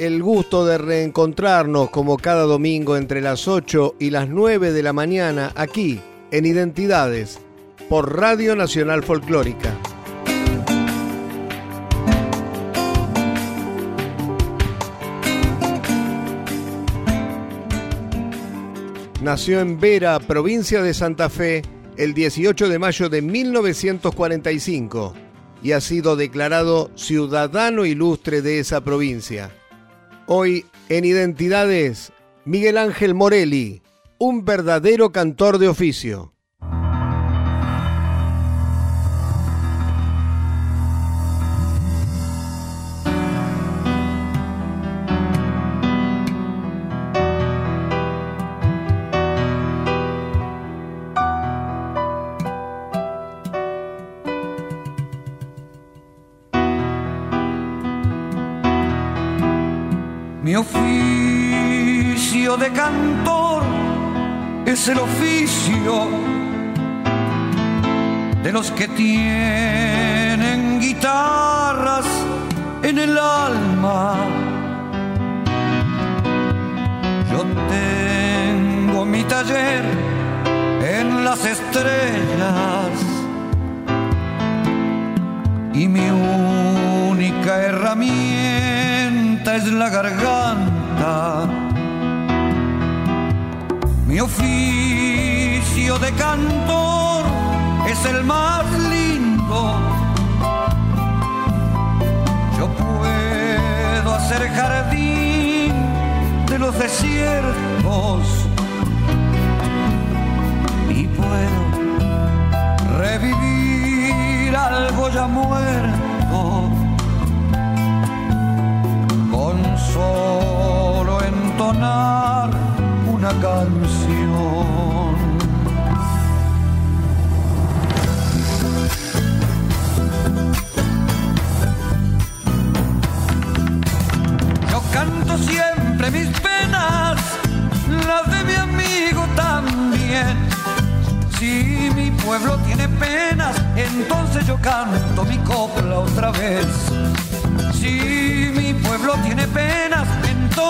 El gusto de reencontrarnos como cada domingo entre las 8 y las 9 de la mañana aquí en Identidades por Radio Nacional Folclórica. Nació en Vera, provincia de Santa Fe, el 18 de mayo de 1945 y ha sido declarado ciudadano ilustre de esa provincia. Hoy en Identidades, Miguel Ángel Morelli, un verdadero cantor de oficio. Mi oficio de cantor es el oficio de los que tienen guitarras en el alma. Yo tengo mi taller en las estrellas y mi única herramienta es la garganta. Mi oficio de cantor es el más lindo. Yo puedo hacer jardín de los desiertos y puedo revivir algo ya muerto solo entonar una canción. Yo canto siempre mis penas, las de mi amigo también. Si mi pueblo tiene penas, entonces yo canto mi copla otra vez. Si mi pueblo tiene penas,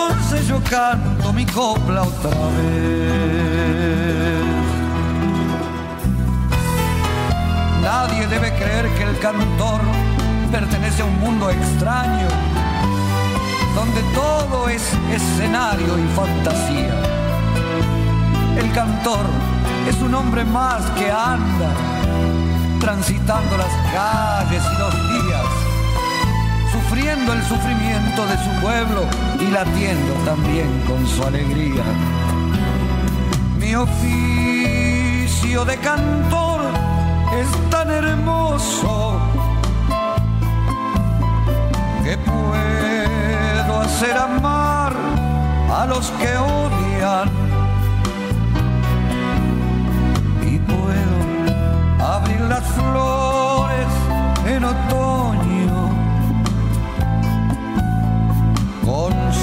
entonces yo canto mi copla otra vez. Nadie debe creer que el cantor pertenece a un mundo extraño, donde todo es escenario y fantasía. El cantor es un hombre más que anda transitando las calles y los sufriendo el sufrimiento de su pueblo y latiendo también con su alegría. Mi oficio de cantor es tan hermoso que puedo hacer amar a los que odian y puedo abrir las flores en otoño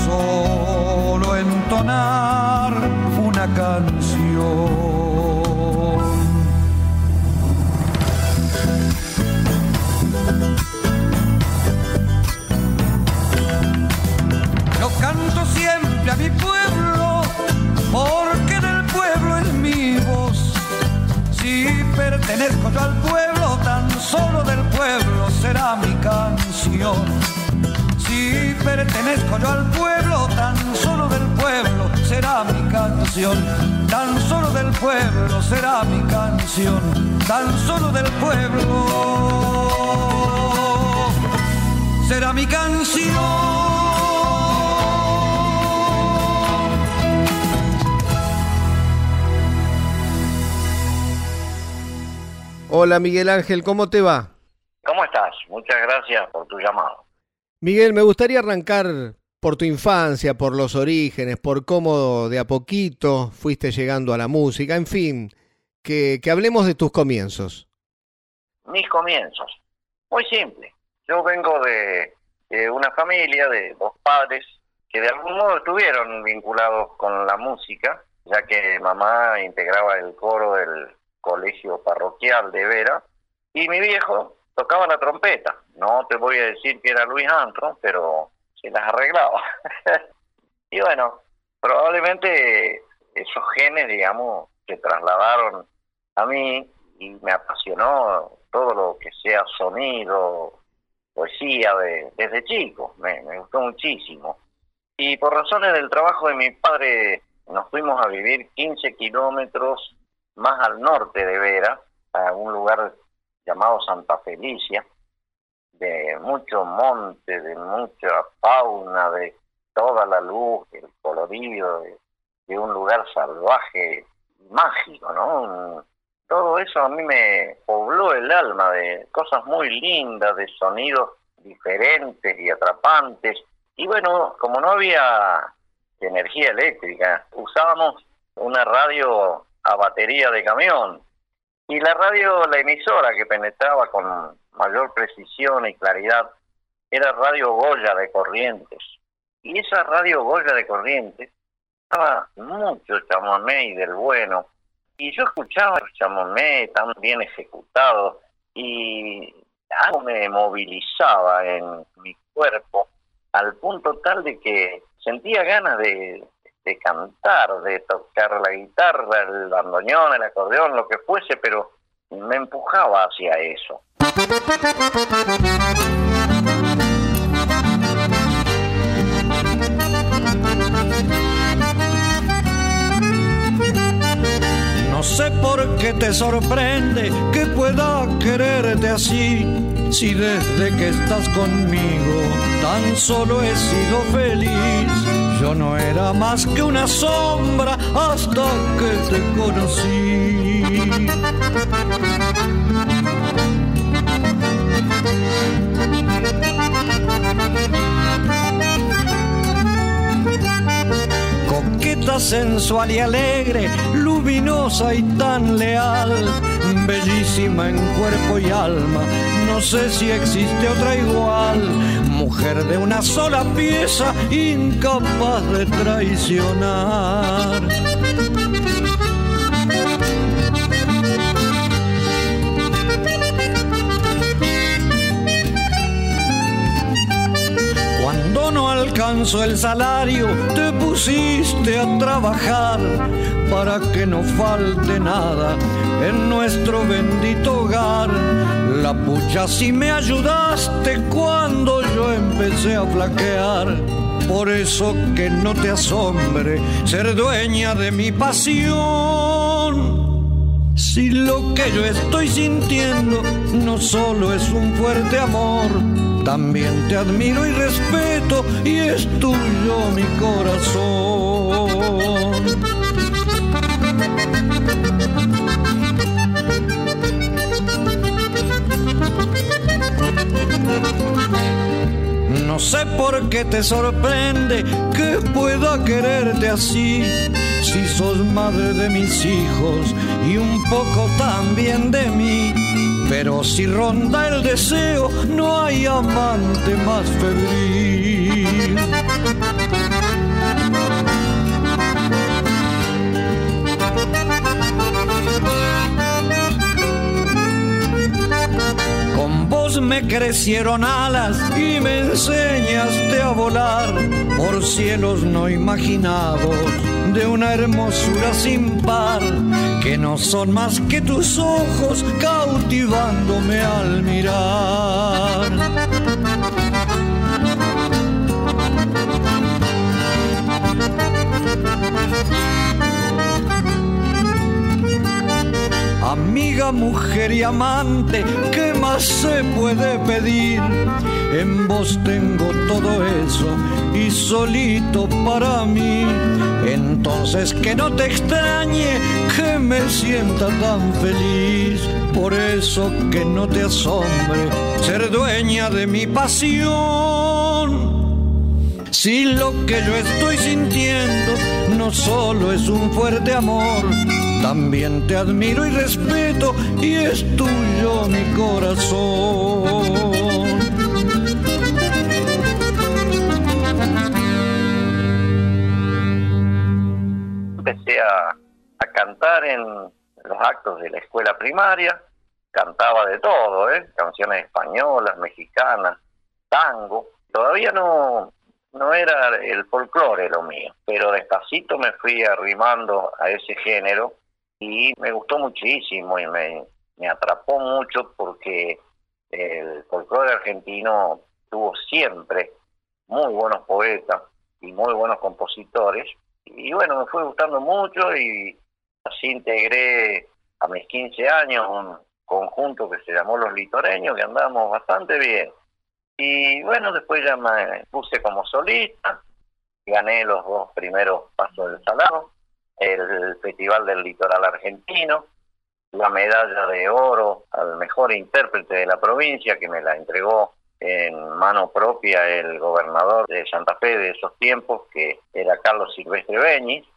solo entonar una canción. Yo canto siempre a mi pueblo, porque en el pueblo es mi voz. Si pertenezco yo al pueblo, tan solo del pueblo será mi canción pertenezco yo al pueblo, tan solo del pueblo será mi canción. Tan solo del pueblo será mi canción. Tan solo del pueblo será mi canción. Hola Miguel Ángel, ¿cómo te va? ¿Cómo estás? Muchas gracias por tu llamado. Miguel, me gustaría arrancar por tu infancia, por los orígenes, por cómo de a poquito fuiste llegando a la música, en fin, que, que hablemos de tus comienzos. Mis comienzos. Muy simple. Yo vengo de, una familia de dos padres que de algún modo estuvieron vinculados con la música, ya que mamá integraba el coro del colegio parroquial de Vera y mi viejo tocaba la trompeta. No te voy a decir que era Luis Antron, pero se las arreglaba. y bueno, probablemente esos genes, digamos, se trasladaron a mí y me apasionó todo lo que sea sonido, poesía de, desde chico, me, gustó muchísimo. Y por razones del trabajo de mi padre nos fuimos a vivir 15 kilómetros más al norte de Vera, a un lugar llamado Santa Felicia, de mucho monte, de mucha fauna, de toda la luz, el colorido, de, un lugar salvaje, mágico, ¿no? todo eso a mí me pobló el alma de cosas muy lindas, de sonidos diferentes y atrapantes. Y bueno, como no había energía eléctrica, usábamos una radio a batería de camión. Y la radio, la emisora que penetraba con mayor precisión y claridad, era Radio Goya de Corrientes. Y esa Radio Goya de Corrientes estaba mucho chamamé y del bueno y yo escuchaba el chamomé tan bien ejecutado y algo me movilizaba en mi cuerpo al punto tal de que sentía ganas de, de cantar, de tocar la guitarra, el bandoneón, el acordeón, lo que fuese, pero me empujaba hacia eso. No sé por qué te sorprende que pueda quererte así, si desde que estás conmigo tan solo he sido feliz. Yo no era más que una sombra hasta que te conocí. Sensual y alegre, luminosa y tan leal, bellísima en cuerpo y alma, no sé si existe otra igual, mujer de una sola pieza, incapaz de traicionar. No alcanzo el salario, te pusiste a trabajar para que no falte nada en nuestro bendito hogar. La pucha si me ayudaste cuando yo empecé a flaquear. Por eso que no te asombre ser dueña de mi pasión. Si lo que yo estoy sintiendo no solo es un fuerte amor, también te admiro y respeto y es tuyo mi corazón. No sé por qué te sorprende que pueda quererte así, si sos madre de mis hijos y un poco también de mí pero si ronda el deseo, no hay amante más febril. Con vos me crecieron alas y me enseñaste a volar por cielos no imaginados de una hermosura sin par que no son más que tus ojos cautivándome al mirar. Amiga, mujer y amante, ¿qué más se puede pedir? En vos tengo todo eso y solito para mí. Entonces que no te extrañe que me sienta tan feliz. Por eso que no te asombre ser dueña de mi pasión. Si lo que yo estoy sintiendo no solo es un fuerte amor, también te admiro y respeto y es tuyo mi corazón. En los actos de la escuela primaria, cantaba de todo, ¿eh? canciones españolas, mexicanas, tango. Todavía no, no era el folclore lo mío, pero despacito me fui arrimando a ese género y me gustó muchísimo y me, me atrapó mucho porque el folclore argentino tuvo siempre muy buenos poetas y muy buenos compositores y bueno, me fue gustando mucho y integré a mis 15 años un conjunto que se llamó Los Litoreños, que andamos bastante bien. Y bueno, después ya me puse como solista, gané los dos primeros pasos del salado, el Festival del Litoral Argentino, la medalla de oro al mejor intérprete de la provincia que me la entregó en mano propia el gobernador de Santa Fe de esos tiempos, que era Carlos Silvestre Beñi,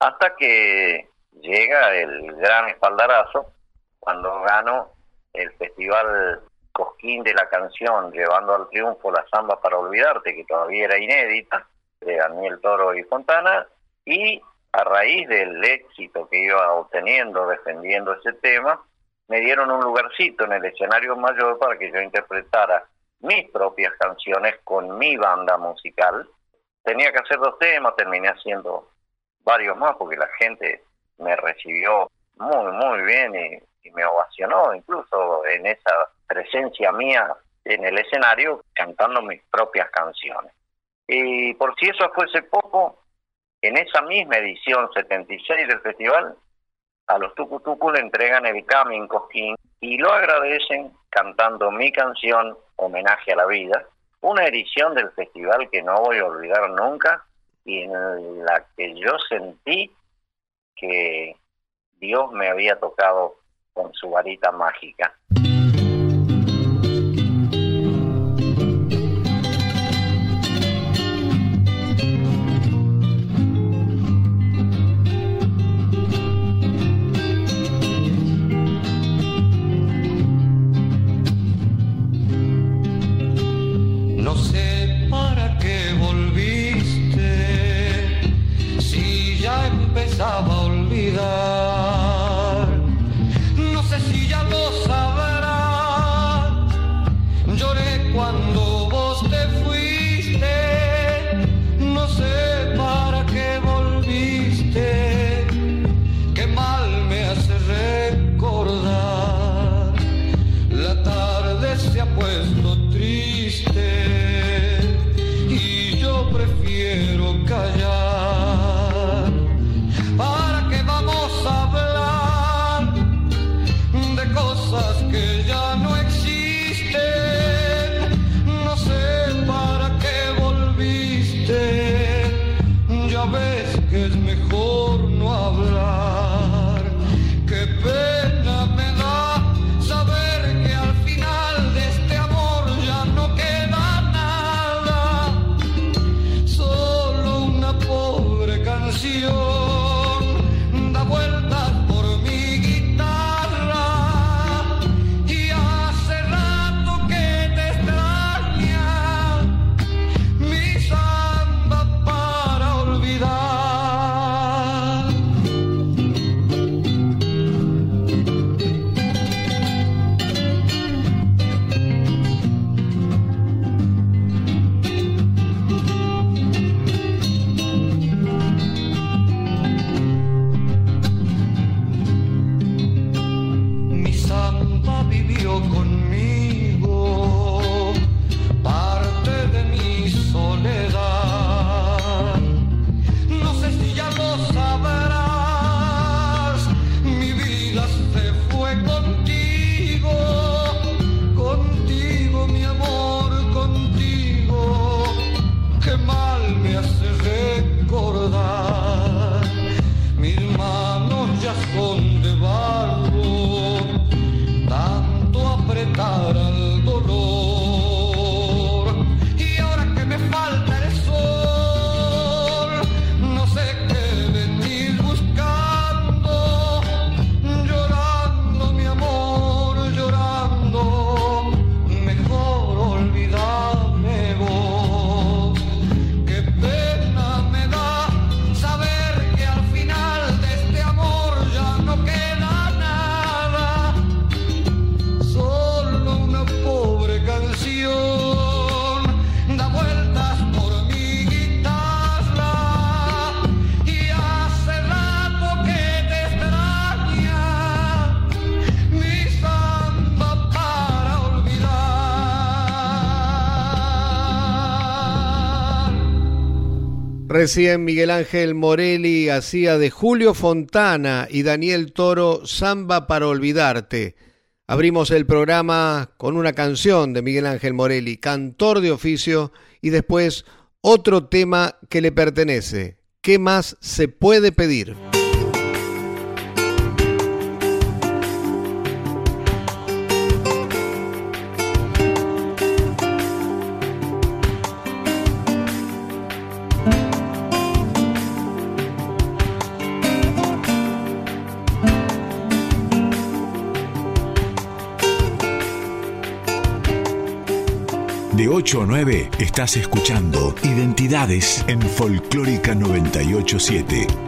hasta que llega el gran espaldarazo cuando gano el Festival Cosquín de la canción, llevando al triunfo la samba para olvidarte, que todavía era inédita, de Daniel Toro y Fontana, y a raíz del éxito que iba obteniendo defendiendo ese tema, me dieron un lugarcito en el escenario mayor para que yo interpretara mis propias canciones con mi banda musical. Tenía que hacer dos temas, terminé haciendo varios más porque la gente me recibió muy, muy bien y, me ovacionó incluso en esa presencia mía en el escenario cantando mis propias canciones. Y por si eso fuese poco, en esa misma edición 76 del festival, a los Tucutucu le entregan el Camin Cosquín y lo agradecen cantando mi canción Homenaje a la Vida, una edición del festival que no voy a olvidar nunca y en la que yo sentí que Dios me había tocado con su varita mágica. Miguel Ángel Morelli hacía de Julio Fontana y Daniel Toro Samba para Olvidarte. Abrimos el programa con una canción de Miguel Ángel Morelli, cantor de oficio, y después otro tema que le pertenece. ¿Qué más se puede pedir? De 8 a 9 estás escuchando Identidades en Folclórica 987.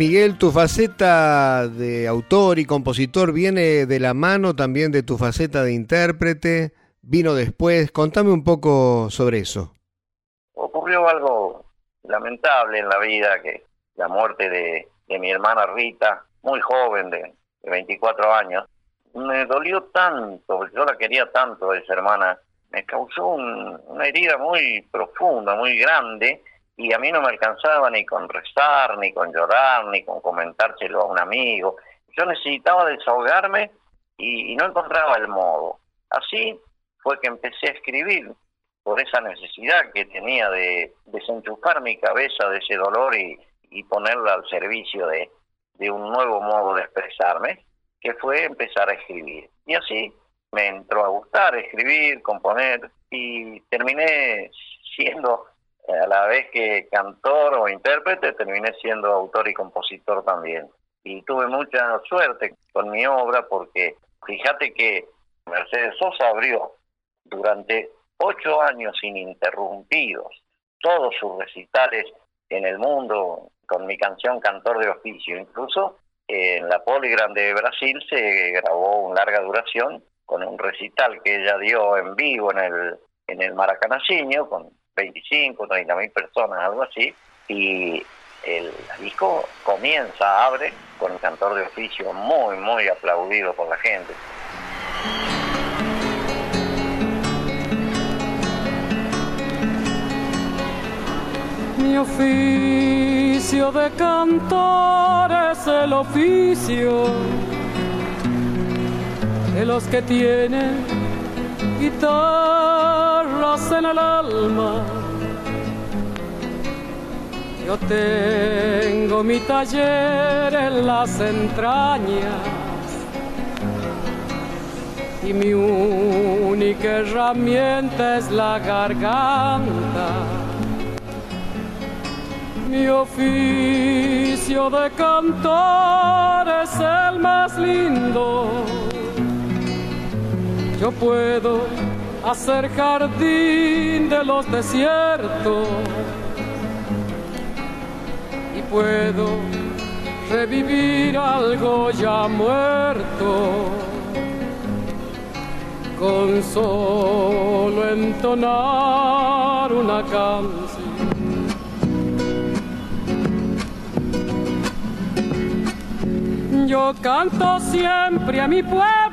Miguel, tu faceta de autor y compositor viene de la mano también de tu faceta de intérprete, vino después. Contame un poco sobre eso. Ocurrió algo lamentable en la vida, que la muerte de, mi hermana Rita, muy joven, de, 24 años, me dolió tanto, yo la quería tanto, esa hermana, me causó una herida muy profunda, muy grande, y a mí no me alcanzaba ni con rezar, ni con llorar, ni con comentárselo a un amigo. Yo necesitaba desahogarme y, no encontraba el modo. Así fue que empecé a escribir por esa necesidad que tenía de desenchufar mi cabeza de ese dolor y, y ponerla al servicio de, de un nuevo modo de expresarme, que fue empezar a escribir. Y así me entró a gustar escribir, componer y terminé siendo a la vez que cantor o intérprete, terminé siendo autor y compositor también. Y tuve mucha suerte con mi obra porque fíjate que Mercedes Sosa abrió durante ocho años ininterrumpidos todos sus recitales en el mundo con mi canción Cantor de Oficio. Incluso en la Poligram de Brasil se grabó una larga duración con un recital que ella dio en vivo en el, en el Maracanaciño con 25, 30 mil personas, algo así, y el disco comienza, abre con el cantor de oficio muy, muy aplaudido por la gente. Mi oficio de cantor es el oficio de los que tienen guitarras en el alma. Yo tengo mi taller en las entrañas y mi única herramienta es la garganta. Mi oficio de cantor es el más lindo yo puedo hacer jardín de los desiertos y puedo revivir algo ya muerto con solo entonar una canción. Yo canto siempre a mi pueblo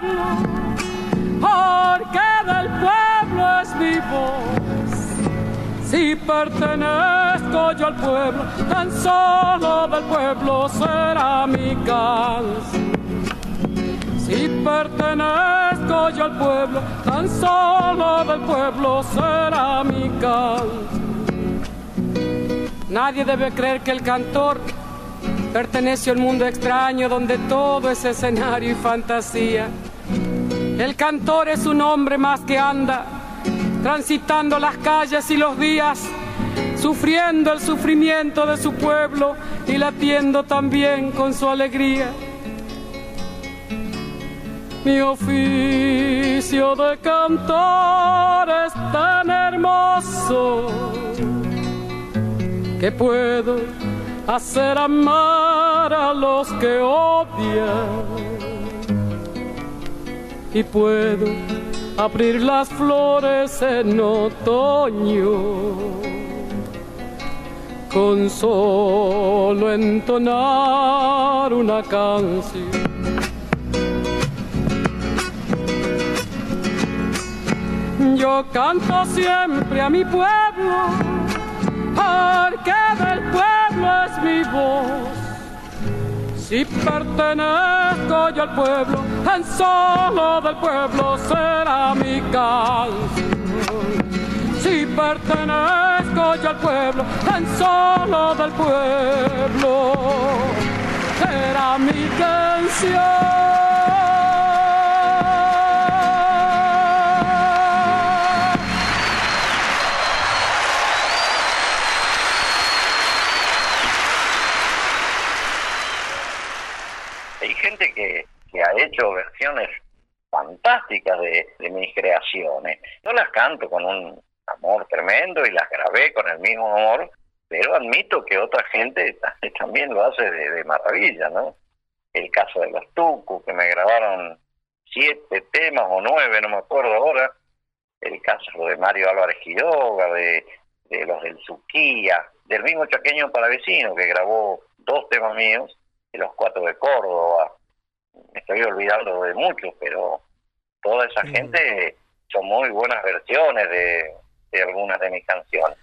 porque del pueblo es mi voz. Si pertenezco yo al pueblo, tan solo del pueblo será mi canción. Si pertenezco yo al pueblo, tan solo del pueblo será mi canción. Nadie debe creer que el cantor pertenece a un mundo extraño donde todo es escenario y fantasía. El cantor es un hombre más que anda transitando las calles y los días, sufriendo el sufrimiento de su pueblo y latiendo también con su alegría. Mi oficio de cantor es tan hermoso que puedo hacer amar a los que odian y puedo abrir las flores en otoño con solo entonar una canción. Yo canto siempre a mi pueblo, porque del pueblo es mi voz. Si pertenezco yo al pueblo, tan solo del pueblo será mi canción. Si pertenezco yo al pueblo, tan solo del pueblo será mi canción. Hecho versiones fantásticas de, mis creaciones. Yo las canto con un amor tremendo y las grabé con el mismo amor, pero admito que otra gente también lo hace de, maravilla, ¿no? El caso de los Tucos, que me grabaron siete temas o nueve, no me acuerdo ahora. El caso de Mario Álvarez Quiroga, de, de los del Suquía, del mismo chaqueño palavecino que grabó dos temas míos, y los cuatro de Córdoba, me estoy olvidando de muchos, pero toda esa gente son muy buenas versiones de, de algunas de mis canciones.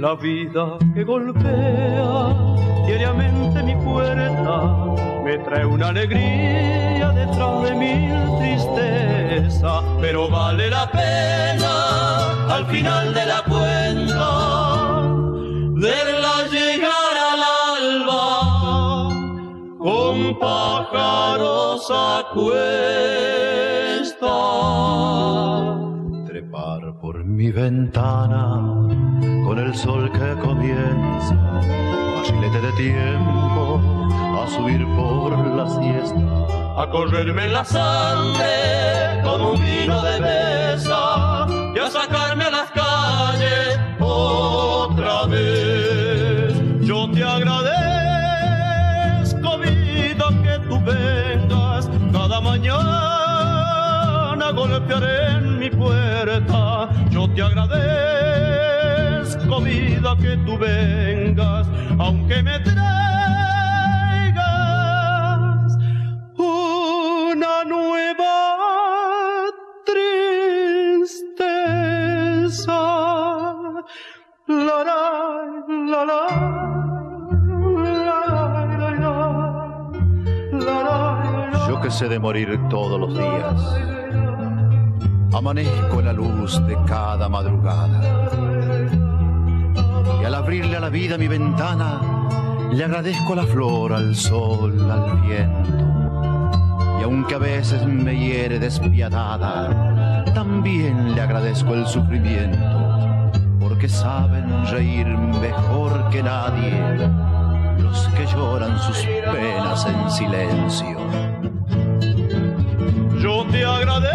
La vida que golpea diariamente mi puerta me trae una alegría detrás de mil tristeza, pero vale la pena al final de la cuenta verla llegar al alba con pájaros a cuesta. Trepar por mi ventana con el sol que comienza, chilete de tiempo a subir por la siesta, a correrme la sangre con un vino de mesa y a calles Yo te agradezco, vida, que tú vengas. Cada mañana golpearé en mi puerta. Yo te agradezco, vida, que tú vengas, aunque me traes De morir todos los días, amanezco en la luz de cada madrugada. Y al abrirle a la vida mi ventana, le agradezco la flor, al sol, al viento. Y aunque a veces me hiere despiadada, también le agradezco el sufrimiento que saben reír mejor que nadie, los que lloran sus penas en silencio. Te agradezco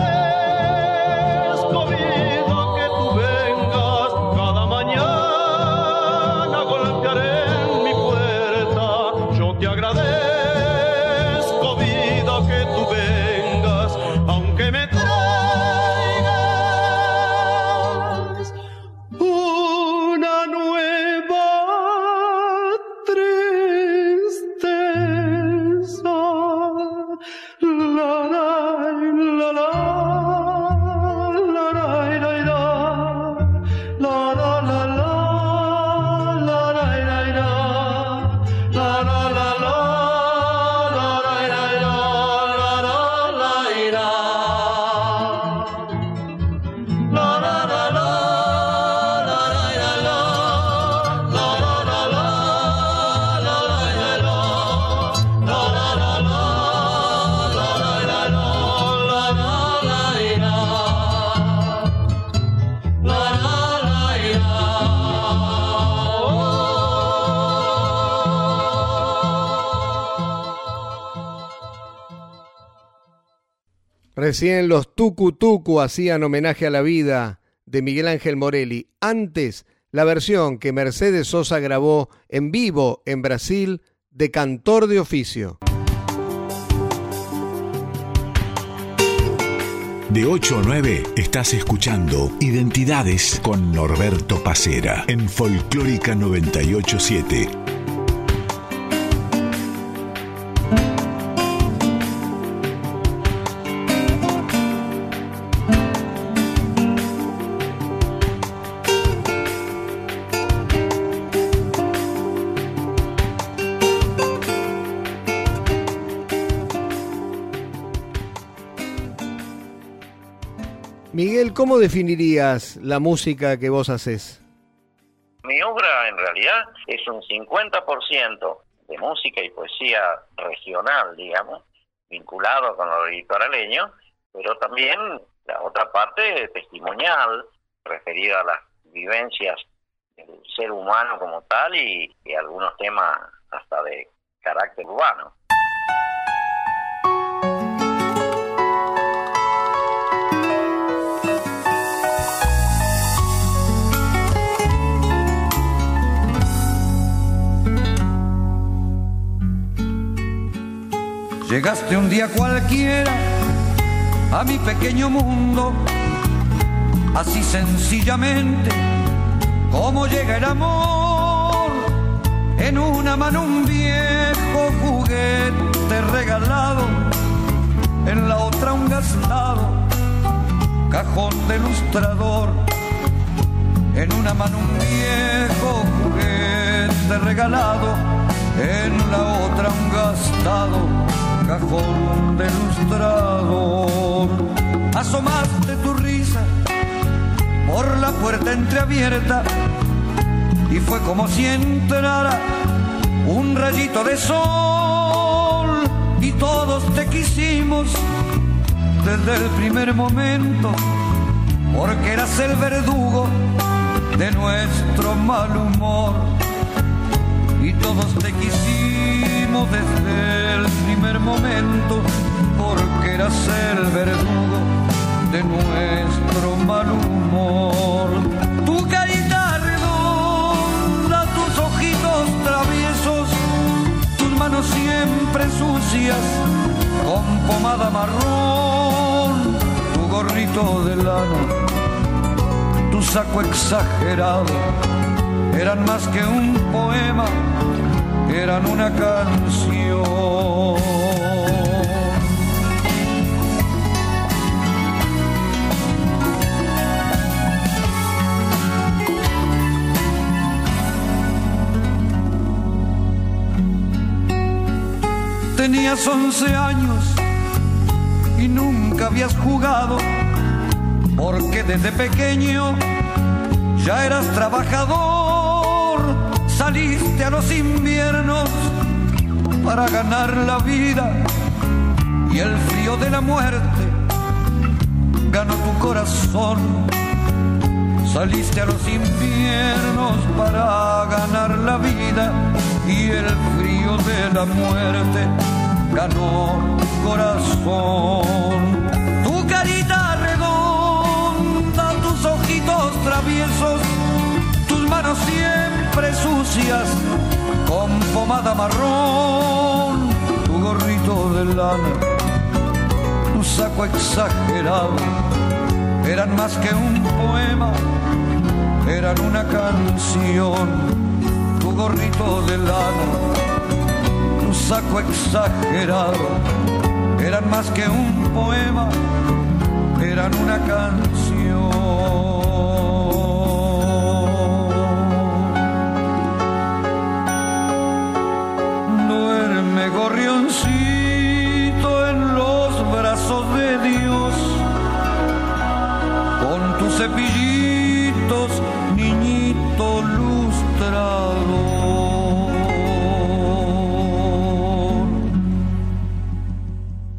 Recién los Tucu Tucu hacían homenaje a la vida de Miguel Ángel Morelli. Antes, la versión que Mercedes Sosa grabó en vivo en Brasil de Cantor de Oficio. De 8 a 9 estás escuchando Identidades con Norberto Pacera en Folclórica 987. ¿Cómo definirías la música que vos haces? Mi obra en realidad es un 50% de música y poesía regional, digamos, vinculado con lo editorialeño, pero también la otra parte testimonial, referida a las vivencias del ser humano como tal y algunos temas hasta de carácter urbano. Llegaste un día cualquiera a mi pequeño mundo, así sencillamente como llega el amor. En una mano un viejo juguete regalado, en la otra un gastado cajón de ilustrador. En una mano un viejo juguete regalado, en la otra un gastado cajón de ilustrador. Asomaste tu risa por la puerta entreabierta y fue como si entrara un rayito de sol y todos te quisimos desde el primer momento porque eras el verdugo de nuestro mal humor y todos te quisimos desde el primer momento, porque eras el verdugo de nuestro mal humor. Tu carita redonda, tus ojitos traviesos, tus manos siempre sucias, con pomada marrón, tu gorrito de lana, tu saco exagerado eran más que un poema, eran una canción. Tenías once años y nunca habías jugado, porque desde pequeño ya eras trabajador saliste a los inviernos para ganar la vida y el frío de la muerte ganó tu corazón. Saliste a los inviernos para ganar la vida y el frío de la muerte ganó tu corazón. Tu carita redonda, tus ojitos traviesos, tus manos siempre sucias con pomada marrón, tu gorrito de lana, tu saco exagerado, eran más que un poema, eran una canción, tu gorrito de lana, tu saco exagerado, eran más que un poema, eran una canción. En los brazos de Dios, con tus cepillitos, niñito.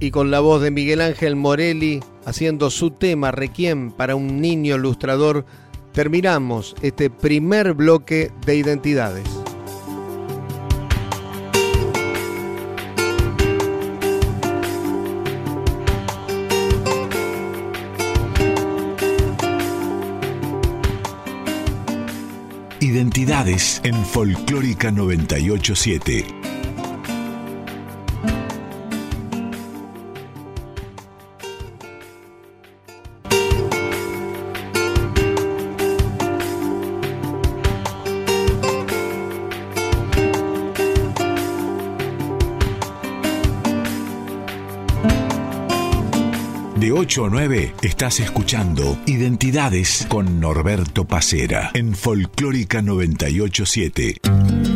Y con la voz de Miguel Ángel Morelli haciendo su tema Requiem para un niño lustrador, terminamos este primer bloque de identidades. Identidades en Folclórica 987. 8 a 9 estás escuchando Identidades con Norberto Pacera en Folclórica 987.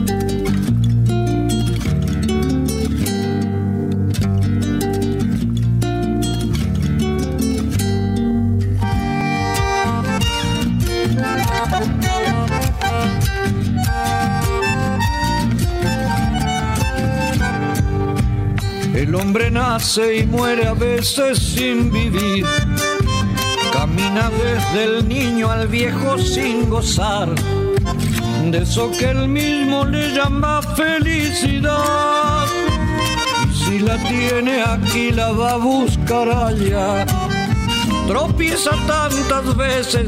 Y muere a veces sin vivir. Camina desde el niño al viejo sin gozar de eso que él mismo le llama felicidad. Y si la tiene aquí, la va a buscar allá. Tropieza tantas veces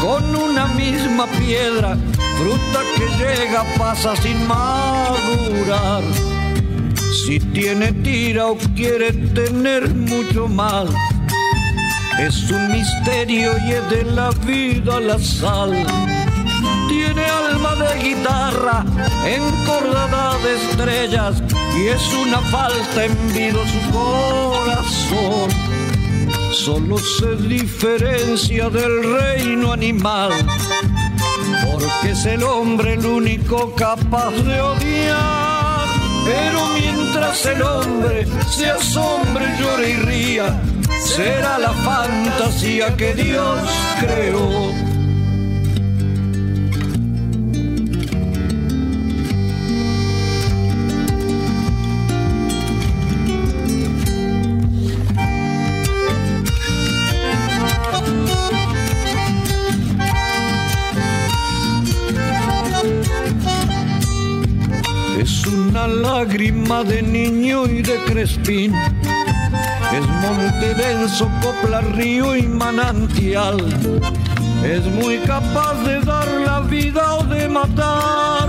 con una misma piedra, fruta que llega pasa sin madurar. Si tiene tira o quiere tener mucho más, es un misterio y es de la vida la sal. Tiene alma de guitarra encordada de estrellas y es una falta en vida su corazón. Solo se diferencia del reino animal, porque es el hombre el único capaz de odiar. Pero mientras el hombre se asombre, llore y ría, será la fantasía que Dios creó. Lágrima de niño y de crespín. Es monte denso, copla, río y manantial. Es muy capaz de dar la vida o de matar.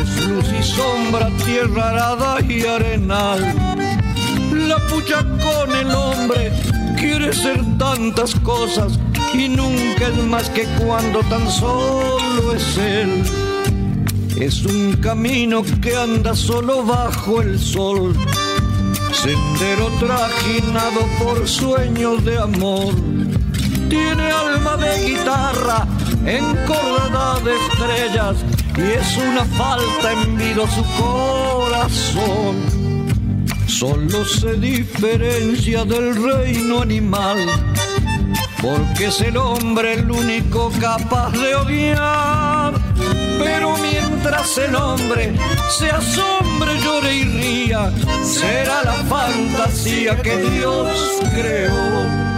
Es luz y sombra, tierra arada y arenal. La pucha con el hombre quiere ser tantas cosas y nunca es más que cuando tan solo es él. Es un camino que anda solo bajo el sol, sendero trajinado por sueños de amor. Tiene alma de guitarra encordada de estrellas y es una falta en vida su corazón. Solo se diferencia del reino animal, porque es el hombre el único capaz de odiar. Pero mientras el hombre se asombre, llore y ría, será la fantasía que Dios creó.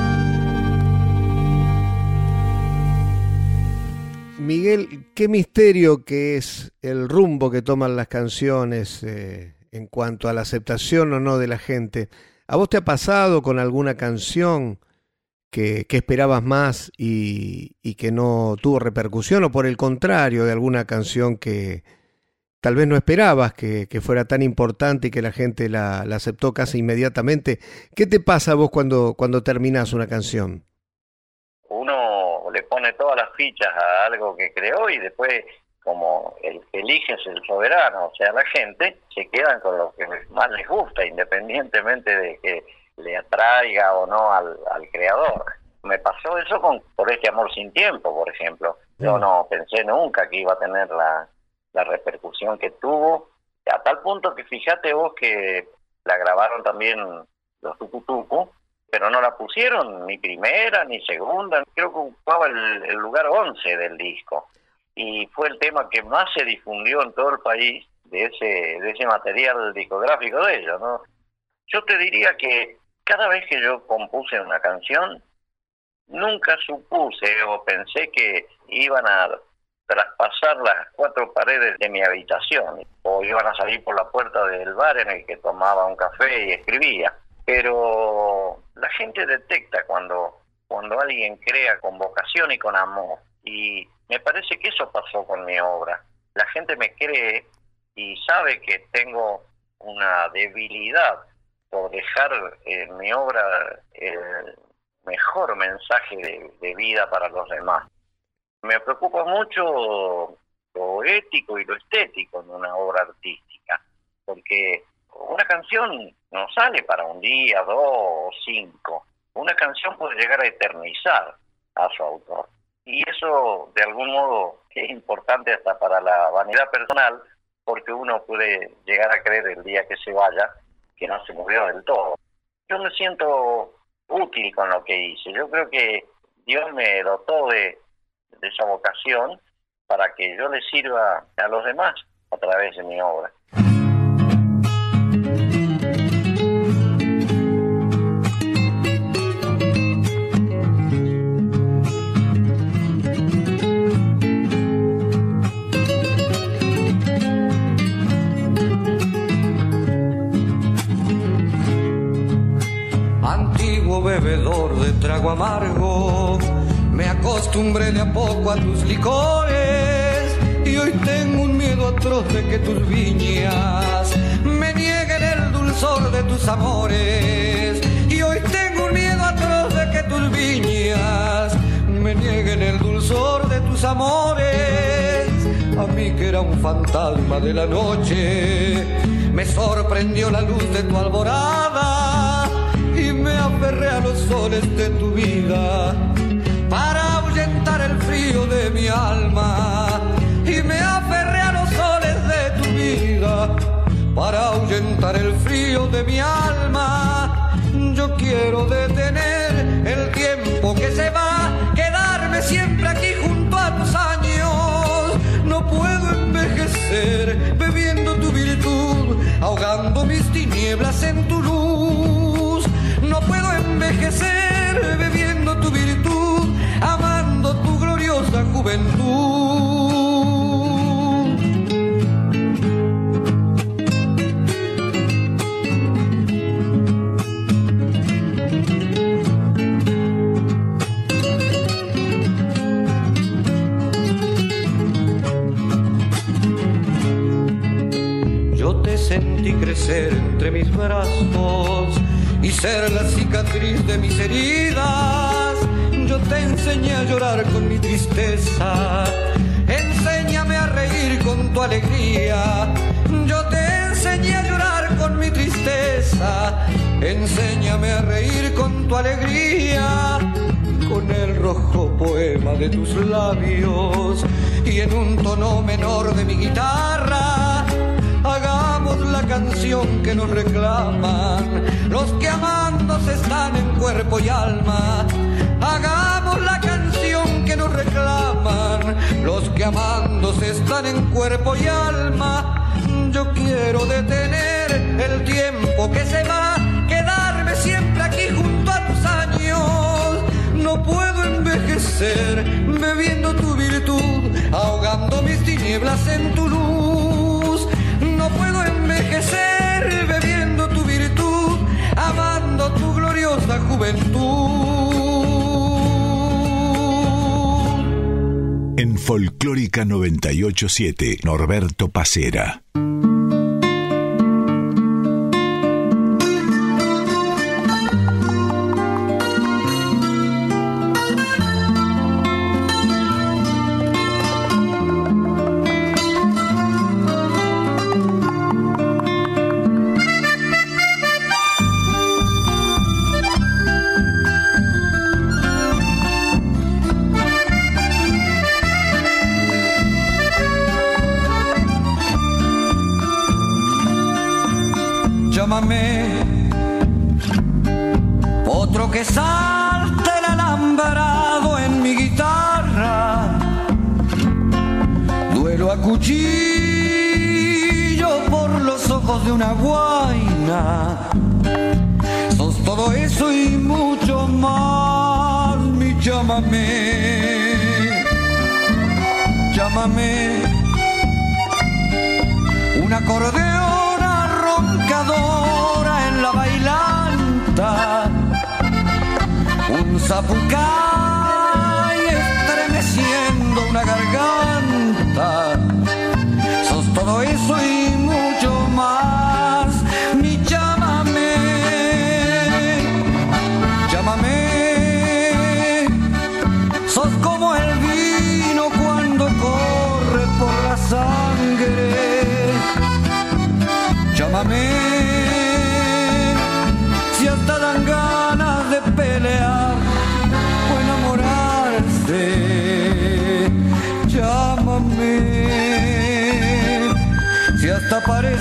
Miguel, qué misterio que es el rumbo que toman las canciones eh, en cuanto a la aceptación o no de la gente. ¿A vos te ha pasado con alguna canción que, esperabas más y, que no tuvo repercusión o por el contrario de alguna canción que tal vez no esperabas que, fuera tan importante y que la gente la, aceptó casi inmediatamente? ¿Qué te pasa a vos cuando, cuando terminás una canción? Uno le pone todas las fichas a algo que creó y después como el que elige es el soberano, o sea, la gente, se quedan con lo que más les gusta, independientemente de que le atraiga o no al, al creador. Me pasó eso con por este amor sin tiempo, por ejemplo. Yo no pensé nunca que iba a tener la, la repercusión que tuvo, a tal punto que fíjate vos que la grabaron también los Tucutucu, pero no la pusieron ni primera ni segunda, creo que ocupaba el, el lugar 11 del disco. Y fue el tema que más se difundió en todo el país de ese, de ese material discográfico de ellos, ¿no? Yo te diría que cada vez que yo compuse una canción, nunca supuse o pensé que iban a traspasar las cuatro paredes de mi habitación o iban a salir por la puerta del bar en el que tomaba un café y escribía. Pero la gente detecta cuando, cuando alguien crea con vocación y con amor. Y me parece que eso pasó con mi obra. La gente me cree y sabe que tengo una debilidad por dejar en mi obra el mejor mensaje de, vida para los demás. Me preocupa mucho lo ético y lo estético en una obra artística, porque una canción no sale para un día, dos o cinco. Una canción puede llegar a eternizar a su autor. Y eso, de algún modo, es importante hasta para la vanidad personal, porque uno puede llegar a creer el día que se vaya que no se murió del todo. Yo me siento útil con lo que hice. Yo creo que Dios me dotó de, de esa vocación para que yo le sirva a los demás a través de mi obra. Trago amargo, me acostumbré de a poco a tus licores y hoy tengo un miedo atroz de que tus viñas me nieguen el dulzor de tus amores. Y hoy tengo un miedo atroz de que tus viñas me nieguen el dulzor de tus amores. A mí que era un fantasma de la noche, me sorprendió la luz de tu alborada me aferré a los soles de tu vida para ahuyentar el frío de mi alma y me aferré a los soles de tu vida para ahuyentar el frío de mi alma. Yo quiero detener el tiempo que se va, quedarme siempre aquí junto a tus años. No puedo envejecer bebiendo tu virtud, ahogando mis tinieblas en tu luz envejecer bebiendo tu virtud, amando tu gloriosa juventud. Yo te sentí crecer entre mis brazos y ser la cicatriz de mis heridas. Yo te enseñé a llorar con mi tristeza, enséñame a reír con tu alegría. Yo te enseñé a llorar con mi tristeza, enséñame a reír con tu alegría. Con el rojo poema de tus labios y en un tono menor de mi guitarra hagamos la canción que nos reclaman los que amándose están en cuerpo y alma. Hagamos la canción que nos reclaman los que amándose están en cuerpo y alma. Yo quiero detener el tiempo que se va, quedarme siempre aquí junto a tus años. No puedo envejecer bebiendo tu virtud, ahogando mis tinieblas en tu luz no puedo envejecer bebiendo tu gloriosa juventud. En Folclórica 987, Norberto Pacera. Y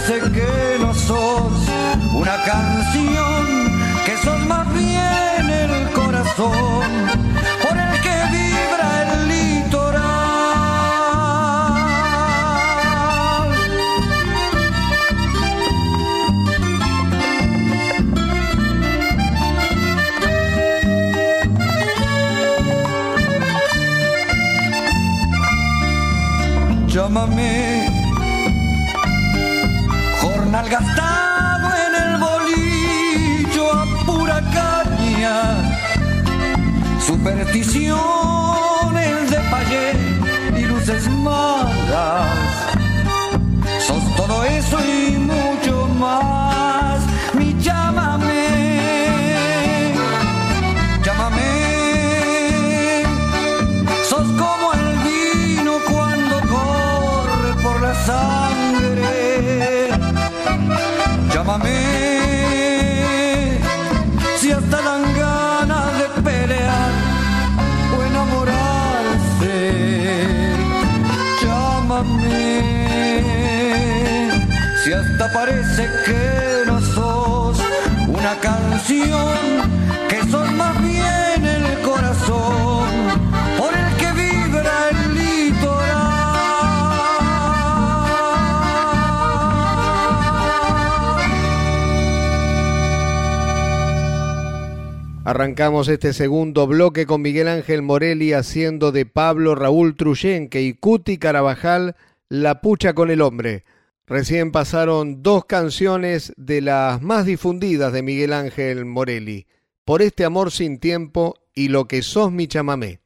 parece que no sos hasta parece que no sos una canción, que sos más bien el corazón por el que vibra el litoral. Arrancamos este segundo bloque con Miguel Ángel Morelli haciendo de Pablo Raúl Truyenque y Cuti Carabajal La Pucha con el Hombre. Recién pasaron dos canciones de las más difundidas de Miguel Ángel Morelli, Por este amor sin tiempo y Lo que sos mi chamamé.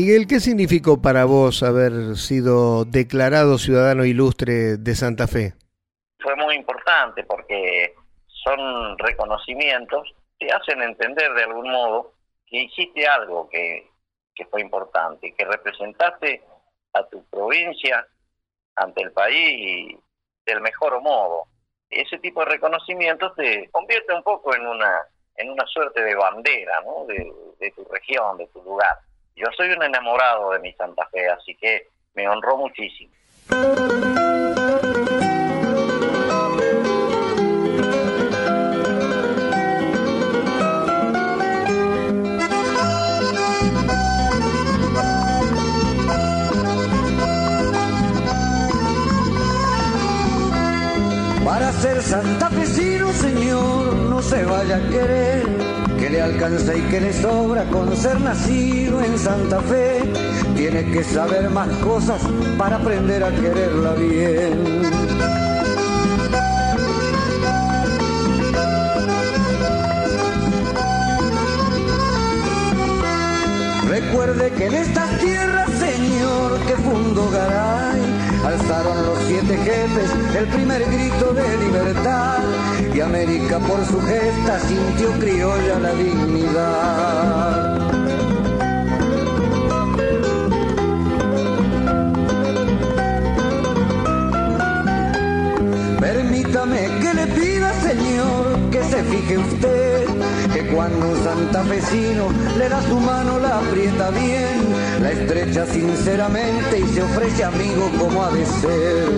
Miguel, ¿qué significó para vos haber sido declarado ciudadano ilustre de Santa Fe? Fue muy importante porque son reconocimientos que hacen entender de algún modo que hiciste algo que, que fue importante, que representaste a tu provincia ante el país del mejor modo. Ese tipo de reconocimientos te convierte un poco en una en una suerte de bandera ¿no? de, de tu región, de tu lugar. Yo soy un enamorado de mi Santa Fe, así que me honró muchísimo. Para ser santafesino, señor, no se vaya a querer que le alcanza y que le sobra con ser nacido en Santa Fe. Tiene que saber más cosas para aprender a quererla bien. Recuerde que en estas tierras, señor, que fundó Garay, alzaron los siete jefes el primer grito de libertad y América por su gesta sintió criolla la dignidad. Permítame que le pida, señor, que se fije usted, que cuando un santafesino le da su mano la aprieta bien, la estrecha sinceramente y se ofrece amigo como ha de ser.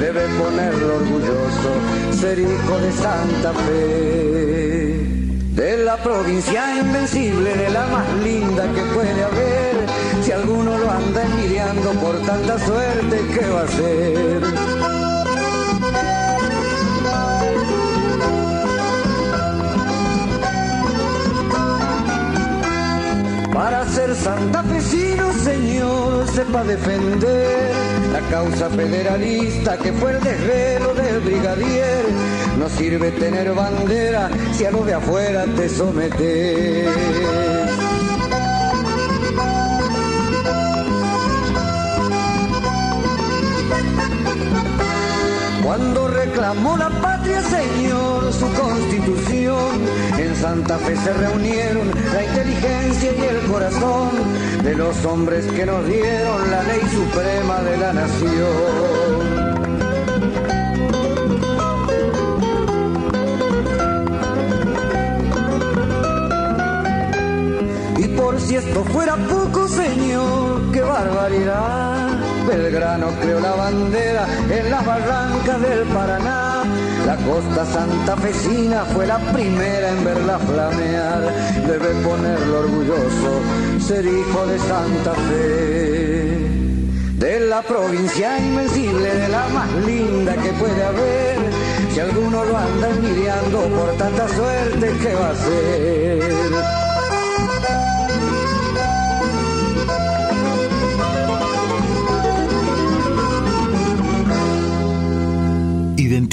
Debe ponerlo orgulloso, ser hijo de Santa Fe. De la provincia invencible, de la más linda que puede haber, si alguno lo anda envidiando por tanta suerte, ¿qué va a ser santafesino, señor, sepa defender la causa federalista que fue el desvelo del brigadier. No sirve tener bandera si a lo de afuera te sometes. Cuando reclamó la patria, señor, su constitución, en Santa Fe se reunieron la inteligencia y el corazón de los hombres que nos dieron la ley suprema de la nación. por si esto fuera poco, señor, qué barbaridad. Belgrano creó la bandera en las barrancas del Paraná. La costa santafesina fue la primera en verla flamear. Debe ponerlo orgulloso ser hijo de Santa Fe. De la provincia invencible, de la más linda que puede haber. Si alguno lo anda envidiando por tanta suerte, ¿qué va a ser?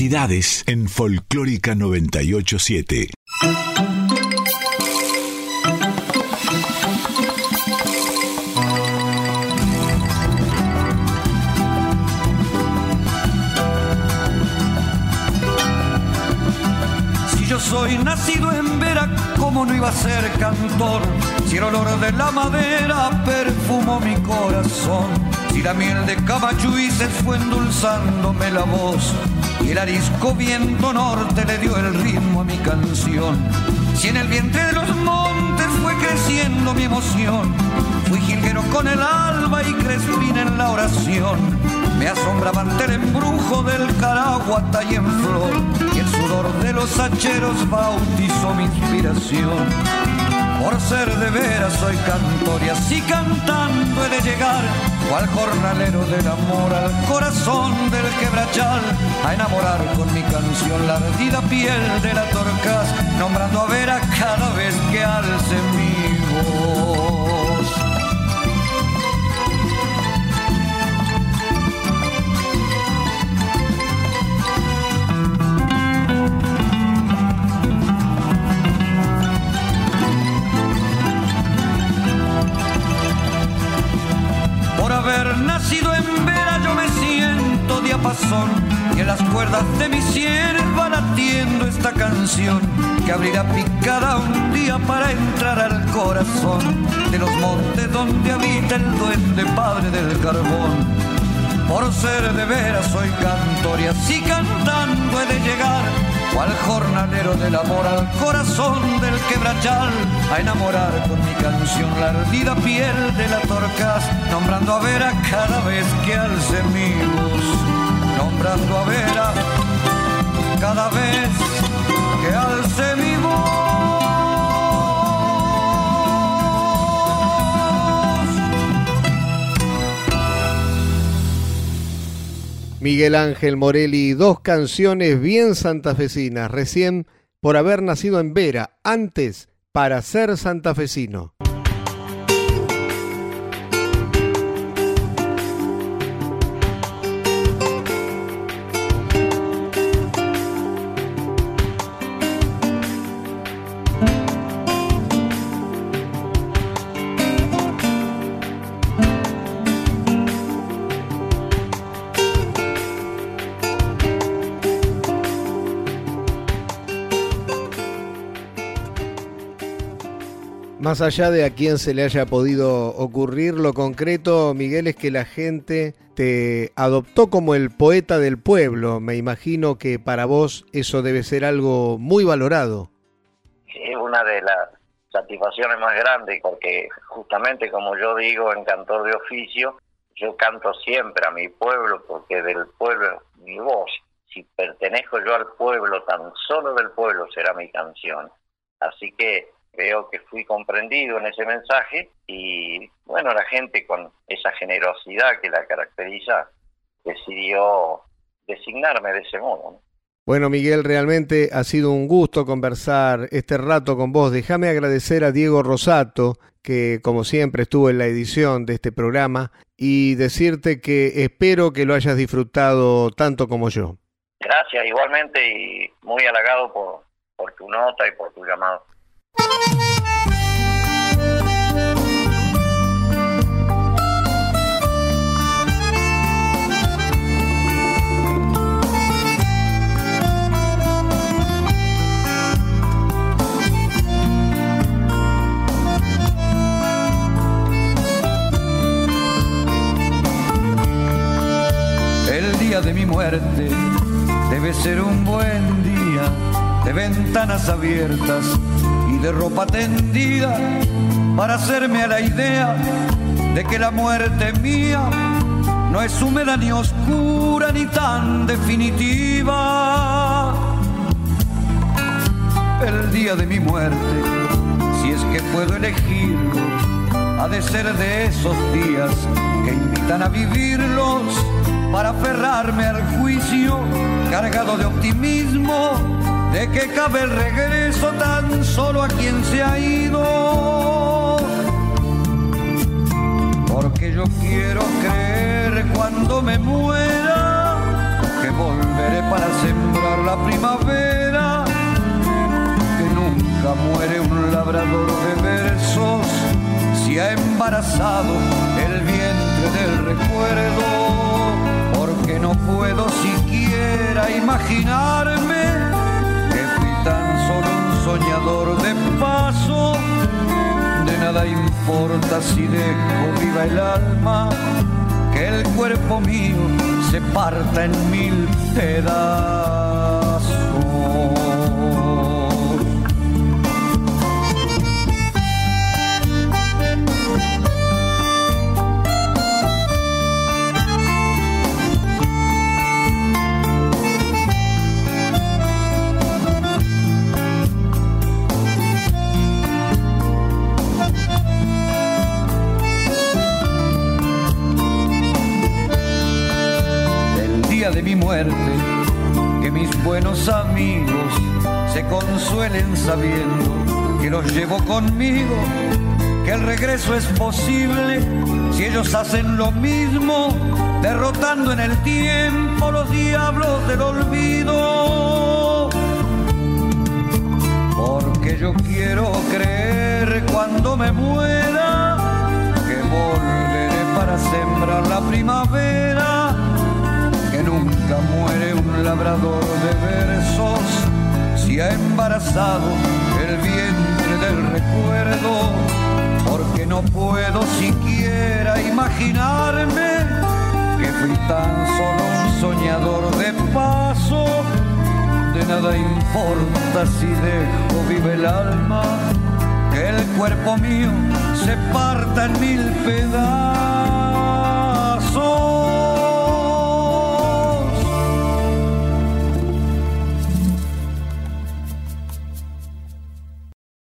En Folclórica 987. Si yo soy nacido en Vera, ¿cómo no iba a ser cantor? Si el olor de la madera perfumó mi corazón. Si la miel de Camachuí se fue endulzándome la voz el arisco viento norte le dio el ritmo a mi canción. Si en el vientre de los montes fue creciendo mi emoción, fui jilguero con el alba y crespín en la oración. Me asombraba ante el embrujo del caraguata y en flor, y el sudor de los hacheros bautizó mi inspiración. Por ser de veras soy cantor y así cantando he de llegar, cual jornalero del amor al corazón del quebrachal, a enamorar con mi canción la ardida piel de la torcaz, nombrando a ver a cada vez que alce mi y en las cuerdas de mi sienes va latiendo esta canción que abrirá picada un día para entrar al corazón de los montes donde habita el duende padre del carbón. Por ser de veras soy cantor y así cantando he de llegar cual jornalero del amor al corazón del quebrachal, a enamorar con mi canción la ardida piel de la torcas, nombrando a Vera cada vez que alce mi voz, cada vez que alce mi voz. Miguel Ángel Morelli, dos canciones bien santafesinas, recién por haber nacido en Vera, antes para ser santafesino. Más allá de a quién se le haya podido ocurrir lo concreto, Miguel, es que la gente te adoptó como el poeta del pueblo. Me imagino que para vos eso debe ser algo muy valorado. Es una de las satisfacciones más grandes porque justamente como yo digo en cantor de oficio, yo canto siempre a mi pueblo porque del pueblo es mi voz. Si pertenezco yo al pueblo, tan solo del pueblo será mi canción. Así que Creo que fui comprendido en ese mensaje y bueno, la gente con esa generosidad que la caracteriza decidió designarme de ese modo. Bueno, Miguel, realmente ha sido un gusto conversar este rato con vos. Déjame agradecer a Diego Rosato, que como siempre estuvo en la edición de este programa, y decirte que espero que lo hayas disfrutado tanto como yo. Gracias, igualmente, y muy halagado por, por tu nota y por tu llamado. El día de mi muerte debe ser un buen día de ventanas abiertas de ropa tendida para hacerme a la idea de que la muerte mía no es húmeda ni oscura ni tan definitiva. El día de mi muerte, si es que puedo elegirlo, ha de ser de esos días que invitan a vivirlos para aferrarme al juicio cargado de optimismo de que cabe el regreso tan solo a quien se ha ido. Porque yo quiero creer cuando me muera que volveré para sembrar la primavera, que nunca muere un labrador de versos si ha embarazado el vientre del recuerdo, porque no puedo siquiera imaginarme soñador de paso. De nada importa si dejo viva el alma, que el cuerpo mío se parta en mil pedazos. Consuelen sabiendo que los llevo conmigo, que el regreso es posible si ellos hacen lo mismo, derrotando en el tiempo los diablos del olvido. Porque yo quiero creer cuando me muera que volveré para sembrar la primavera nunca muere un labrador de versos ha embarazado el vientre del recuerdo, porque no puedo siquiera imaginarme que fui tan solo un soñador de paso. De nada importa si dejo vive el alma, que el cuerpo mío se parta en mil pedazos